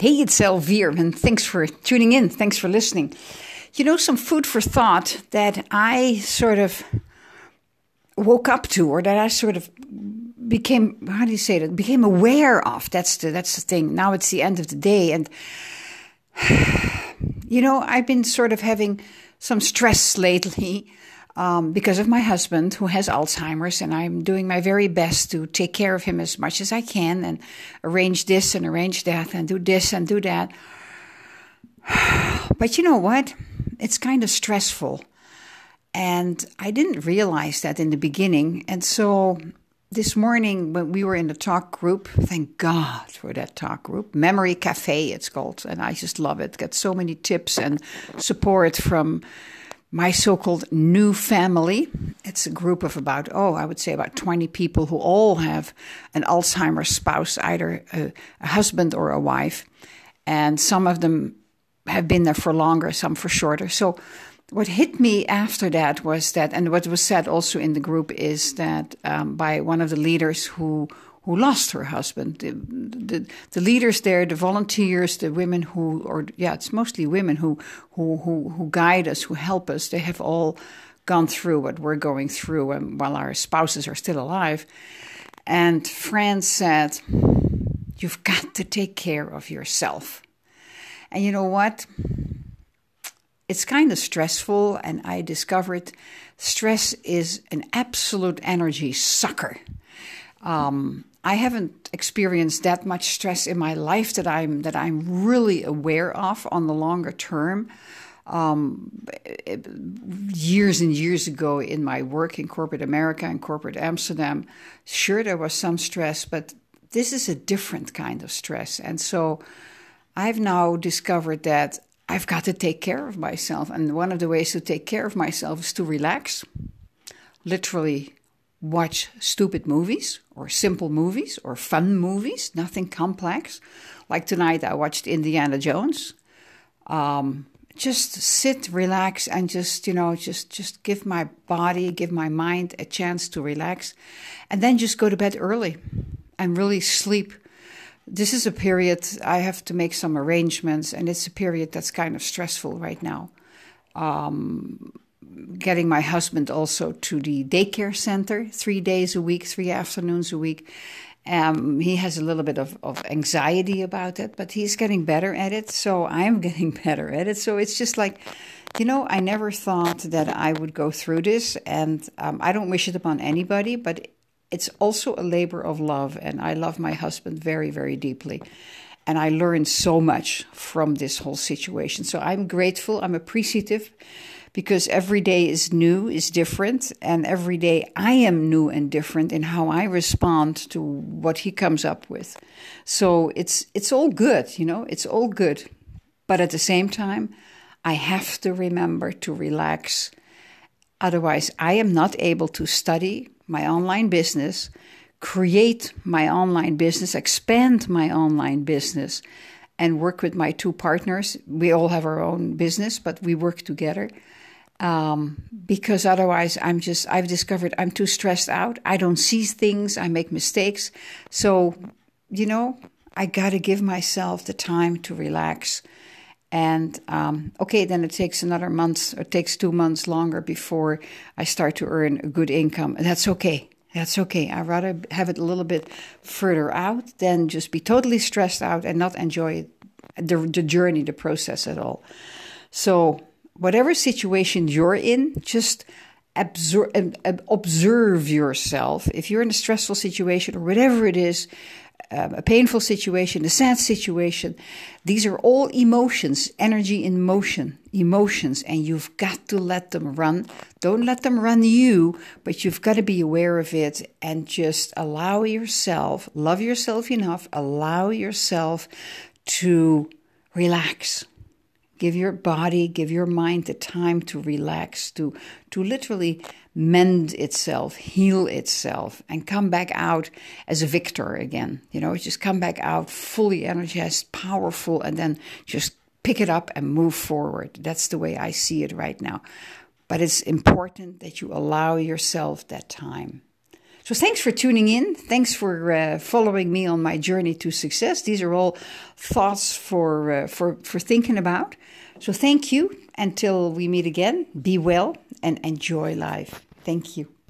Hey, it's Elvire, and thanks for tuning in. Thanks for listening. You know, some food for thought that I sort of woke up to, or that I sort of became how do you say that became aware of. That's the that's the thing. Now it's the end of the day, and you know, I've been sort of having some stress lately um, because of my husband who has Alzheimer's, and I'm doing my very best to take care of him as much as I can and arrange this and arrange that and do this and do that. But you know what? It's kind of stressful. And I didn't realize that in the beginning. And so this morning, when we were in the talk group, thank God for that talk group, Memory Cafe, it's called. And I just love it. Got so many tips and support from my so called new family. It's a group of about, oh, I would say about 20 people who all have an Alzheimer's spouse, either a, a, husband or a wife. And some of them have been there for longer, some for shorter. So, what hit me after that was that, and what was said also in the group is that um, by one of the leaders who who lost her husband. The, the, the, leaders there, the volunteers, the women who, or yeah, it's mostly women who, who, who, who guide us, who help us. They have all gone through what we're going through and while our spouses are still alive. And Fran said, You've got to take care of yourself. And you know what? It's kind of stressful, and I discovered stress is an absolute energy sucker. Um, I haven't experienced that much stress in my life that I'm that I'm really aware of on the longer term. Um, years and years ago in my work in corporate America and corporate Amsterdam, sure there was some stress, but this is a different kind of stress. And so I've now discovered that I've got to take care of myself. And one of the ways to take care of myself is to relax, literally watch stupid movies or simple movies or fun movies, nothing complex. Like tonight, I watched Indiana Jones. Um, just sit, relax, and just you know, just just give my body, give my mind a chance to relax, and then just go to bed early and really sleep. This is a period I have to make some arrangements, and it's a period that's kind of stressful right now. Um, getting my husband also to the daycare center three days a week, three afternoons a week. Um, he has a little bit of, of anxiety about it, but he's getting better at it. So I'm getting better at it. So it's just like, you know, I never thought that I would go through this. And um, I don't wish it upon anybody, but it's also a labor of love. And I love my husband very, very deeply. And I learned so much from this whole situation. So I'm grateful, I'm appreciative because every day is new, is different, and every day I am new and different in how I respond to what he comes up with. So it's it's all good, you know, it's all good. But at the same time, I have to remember to relax. Otherwise, I am not able to study my online business, create my online business, expand my online business, and work with my two partners. We all have our own business, but we work together um, because otherwise I'm just I've discovered I'm too stressed out. I don't see things. I make mistakes. So you know I got to give myself the time to relax. And um, okay, then it takes another month or it takes two months longer before I start to earn a good income. And that's okay. That's okay. I'd rather have it a little bit further out than just be totally stressed out and not enjoy the, the journey, the process at all. So whatever situation you're in, just absorb, observe yourself. If you're in a stressful situation or whatever it is, um, a painful situation, a sad situation, these are all emotions, energy in motion, emotions, and you've got to let them run. Don't let them run you, but you've got to be aware of it and just allow yourself, love yourself enough, allow yourself to relax Give your body, give your mind the time to relax, to, to literally mend itself, heal itself, and come back out as a victor again. You know, just come back out fully energized, powerful, and then just pick it up and move forward. That's the way I see it right now. But it's important that you allow yourself that time. So thanks for tuning in. Thanks for uh, following me on my journey to success. These are all thoughts for uh, for for thinking about. So thank you. Until we meet again, be well and enjoy life. Thank you.